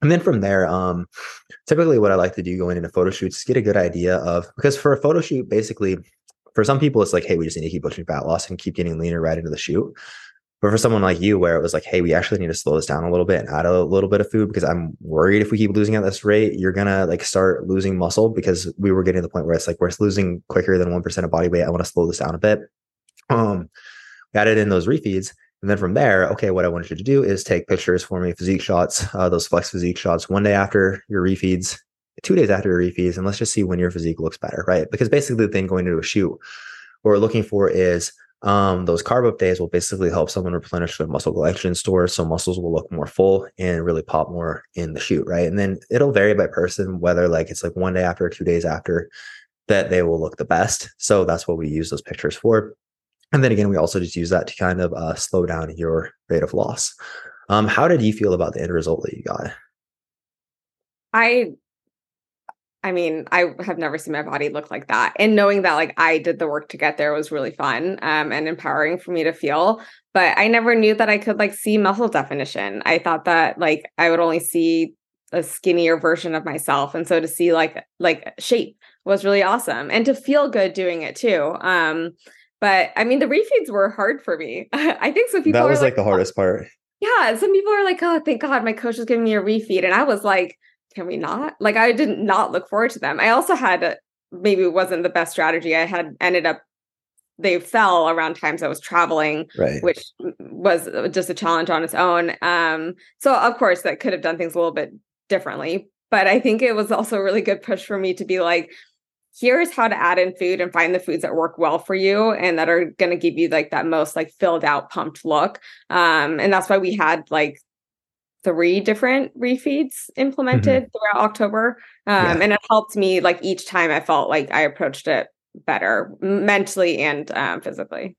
And then from there, um, typically what I like to do going into photo shoots is get a good idea of because for a photo shoot, basically, for some people, it's like, hey, we just need to keep pushing fat loss and keep getting leaner right into the shoot. But for someone like you, where it was like, hey, we actually need to slow this down a little bit and add a little bit of food because I'm worried if we keep losing at this rate, you're gonna like start losing muscle because we were getting to the point where it's like we're losing quicker than one percent of body weight. I want to slow this down a bit. Um, we added in those refeeds. And then from there, okay, what I wanted you to do is take pictures for me, physique shots, uh, those flex physique shots, one day after your refeeds, two days after your refeeds, and let's just see when your physique looks better, right? Because basically the thing going into a shoot, what we're looking for is um, those carb up days will basically help someone replenish their muscle glycogen stores so muscles will look more full and really pop more in the shoot right? And then it'll vary by person whether like it's like one day after two days after that they will look the best. So that's what we use those pictures for. And then again we also just use that to kind of uh, slow down your rate of loss. Um, how did you feel about the end result that you got? I I mean, I have never seen my body look like that. And knowing that like I did the work to get there was really fun um, and empowering for me to feel. But I never knew that I could like see muscle definition. I thought that like I would only see a skinnier version of myself. And so to see like like shape was really awesome and to feel good doing it too. Um, but I mean the refeeds were hard for me. I think some people That was like, like the hardest part. Yeah. Some people are like, oh, thank God my coach is giving me a refeed. And I was like, can we not? Like I did not look forward to them. I also had maybe it wasn't the best strategy. I had ended up they fell around times I was traveling, right. which was just a challenge on its own. Um, so of course that could have done things a little bit differently, but I think it was also a really good push for me to be like, here's how to add in food and find the foods that work well for you and that are going to give you like that most like filled out pumped look. Um, and that's why we had like three different refeeds implemented mm-hmm. throughout October. Um, yeah. And it helped me like each time I felt like I approached it better mentally and um, physically.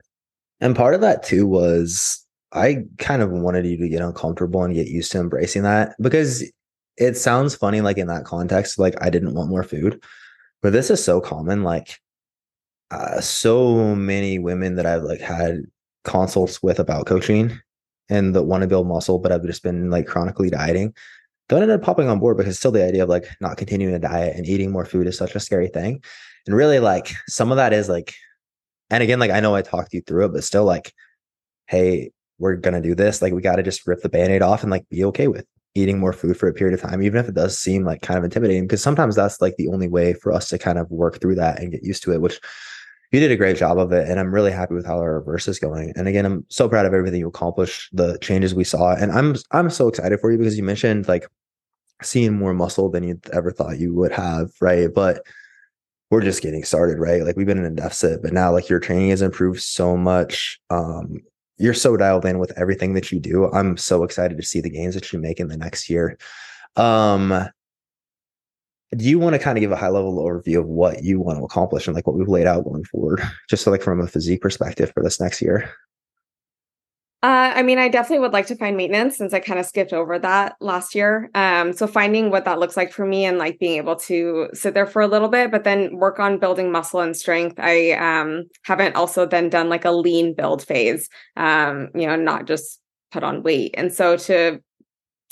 And part of that too was I kind of wanted you to get uncomfortable and get used to embracing that because it sounds funny, like in that context, like I didn't want more food, but this is so common. Like, uh, so many women that I've like had consults with about coaching and that want to build muscle, but I've just been like chronically dieting. Don't end up popping on board because still the idea of like not continuing a diet and eating more food is such a scary thing. And really, like some of that is like, and again, like I know I talked you through it, but still like, hey, we're gonna do this. Like we got to just rip the band-aid off and like be okay with eating more food for a period of time, even if it does seem like kind of intimidating, because sometimes that's like the only way for us to kind of work through that and get used to it, which you did a great job of it. And I'm really happy with how our reverse is going. And again, I'm so proud of everything you accomplished, the changes we saw. And I'm I'm so excited for you because you mentioned like seeing more muscle than you ever thought you would have, right? But we're just getting started, right? Like we've been in a deficit, but now like your training has improved so much. Um, you're so dialed in with everything that you do. I'm so excited to see the gains that you make in the next year. Um, do you want to kind of give a high level overview of what you want to accomplish and like what we've laid out going forward, just so like from a physique perspective for this next year? Uh, I mean, I definitely would like to find maintenance since I kind of skipped over that last year. Um, so finding what that looks like for me and like being able to sit there for a little bit, but then work on building muscle and strength. I um, haven't also then done like a lean build phase, um, you know, not just put on weight. And so to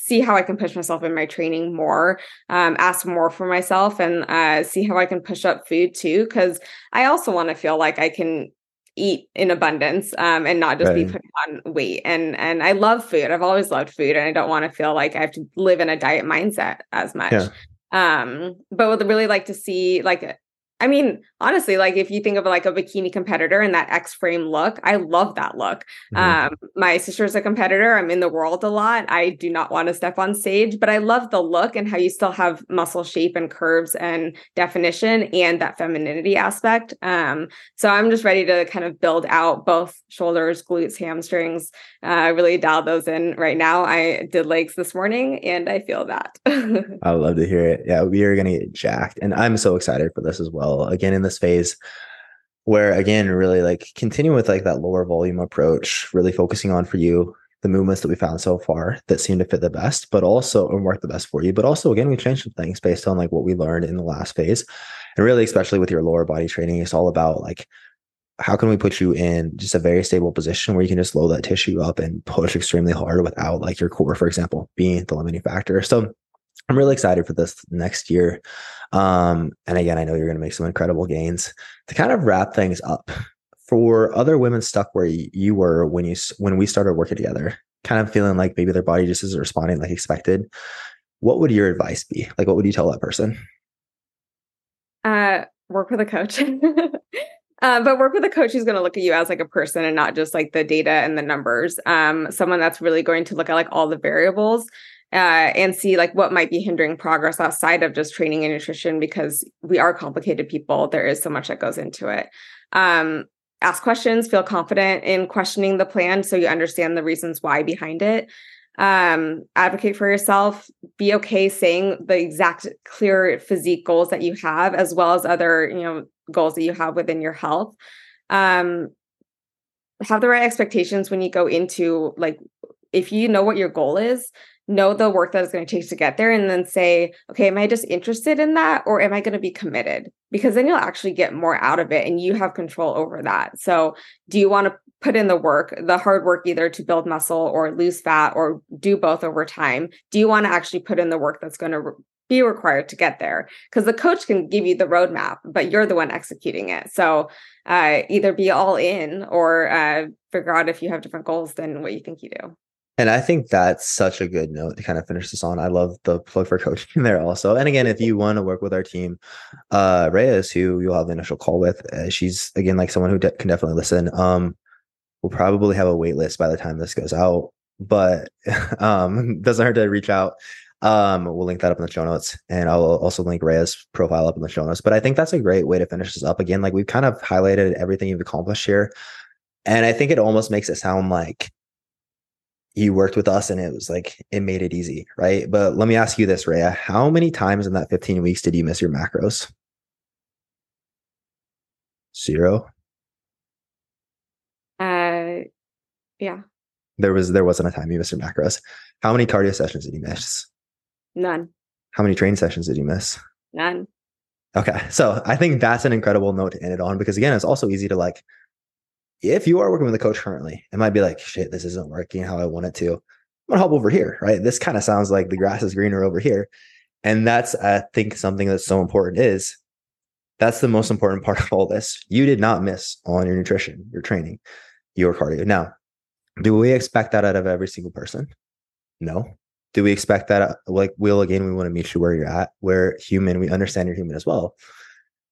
see how I can push myself in my training more, um, ask more for myself, and uh, see how I can push up food too. Because I also want to feel like I can eat in abundance um, and not just right. be putting on weight and and i love food i've always loved food and i don't want to feel like i have to live in a diet mindset as much yeah. um but would really like to see like I mean, honestly, like if you think of like a bikini competitor and that X frame look, I love that look. Mm-hmm. Um, my sister's a competitor. I'm in the world a lot. I do not want to step on stage, but I love the look and how you still have muscle shape and curves and definition and that femininity aspect. Um, so I'm just ready to kind of build out both shoulders, glutes, hamstrings, uh, really dial those in right now. I did legs this morning and I feel that. I love to hear it. Yeah, we are going to get jacked. And I'm so excited for this as well again in this phase where again really like continue with like that lower volume approach really focusing on for you the movements that we found so far that seem to fit the best but also and work the best for you but also again we changed some things based on like what we learned in the last phase and really especially with your lower body training it's all about like how can we put you in just a very stable position where you can just load that tissue up and push extremely hard without like your core for example being the limiting factor so I'm really excited for this next year. Um, and again, I know you're going to make some incredible gains to kind of wrap things up for other women stuck where you were when you when we started working together, kind of feeling like maybe their body just isn't responding like expected. What would your advice be? Like, what would you tell that person? Uh, work with a coach. Uh, but work with a coach who's going to look at you as like a person and not just like the data and the numbers. Um, someone that's really going to look at like all the variables uh, and see like what might be hindering progress outside of just training and nutrition because we are complicated people. There is so much that goes into it. Um, ask questions, feel confident in questioning the plan so you understand the reasons why behind it. Um, advocate for yourself, be okay saying the exact clear physique goals that you have, as well as other, you know, goals that you have within your health. Um, have the right expectations when you go into like if you know what your goal is know the work that it's going to take to get there and then say, okay, am I just interested in that or am I going to be committed? Because then you'll actually get more out of it and you have control over that. So, do you want to put in the work, the hard work either to build muscle or lose fat or do both over time? Do you want to actually put in the work that's going to be required to get there? Because the coach can give you the roadmap, but you're the one executing it. So, uh, either be all in or uh, figure out if you have different goals than what you think you do. And I think that's such a good note to kind of finish this on. I love the plug for coaching there also. And again, if you want to work with our team, uh, Reyes, who you'll have the initial call with, uh, she's again like someone who de- can definitely listen. Um, we'll probably have a wait list by the time this goes out, but um, doesn't hurt to reach out. Um, we'll link that up in the show notes, and I'll also link Reya's profile up in the show notes. But I think that's a great way to finish this up. Again, like we've kind of highlighted everything you've accomplished here, and I think it almost makes it sound like you worked with us and it was like it made it easy, right? But let me ask you this, Reya. How many times in that 15 weeks did you miss your macros? Zero. Uh yeah. There was there wasn't a time you missed your macros. How many cardio sessions did you miss? None. How many training sessions did you miss? None. Okay. So I think that's an incredible note to end it on because again, it's also easy to like if you are working with a coach currently, it might be like, shit, this isn't working how I want it to. I'm gonna hop over here, right? This kind of sounds like the grass is greener over here. And that's I think something that's so important is that's the most important part of all this. You did not miss on your nutrition, your training, your cardio. Now, do we expect that out of every single person? No. Do we expect that? Uh, like, we'll again, we want to meet you where you're at. We're human. We understand you're human as well.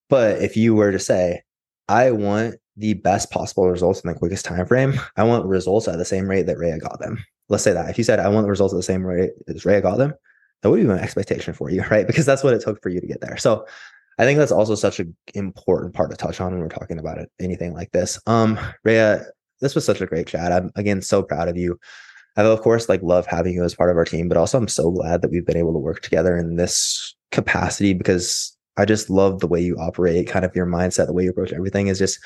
But if you were to say, I want the best possible results in the quickest time frame, I want results at the same rate that Reya got them. Let's say that. If you said I want the results at the same rate as Reya got them, that would be my expectation for you, right? Because that's what it took for you to get there. So I think that's also such an important part to touch on when we're talking about it, anything like this. Um, Reya, this was such a great chat. I'm again so proud of you. I of course like love having you as part of our team, but also I'm so glad that we've been able to work together in this capacity because I just love the way you operate, kind of your mindset, the way you approach everything is just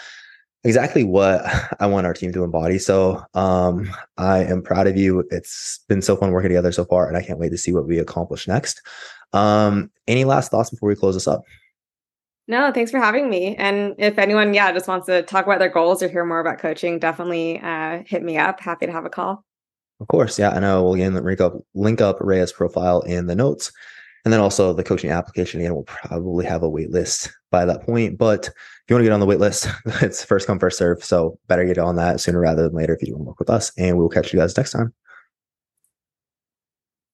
exactly what I want our team to embody. So um, I am proud of you. It's been so fun working together so far, and I can't wait to see what we accomplish next. Um, any last thoughts before we close this up? No, thanks for having me. And if anyone, yeah, just wants to talk about their goals or hear more about coaching, definitely uh, hit me up. Happy to have a call. Of course, yeah. I know we'll again link up link up Reya's profile in the notes. And then also the coaching application again we'll probably have a wait list by that point. But if you want to get on the wait list, it's first come, first serve. So better get on that sooner rather than later if you want to work with us. And we'll catch you guys next time.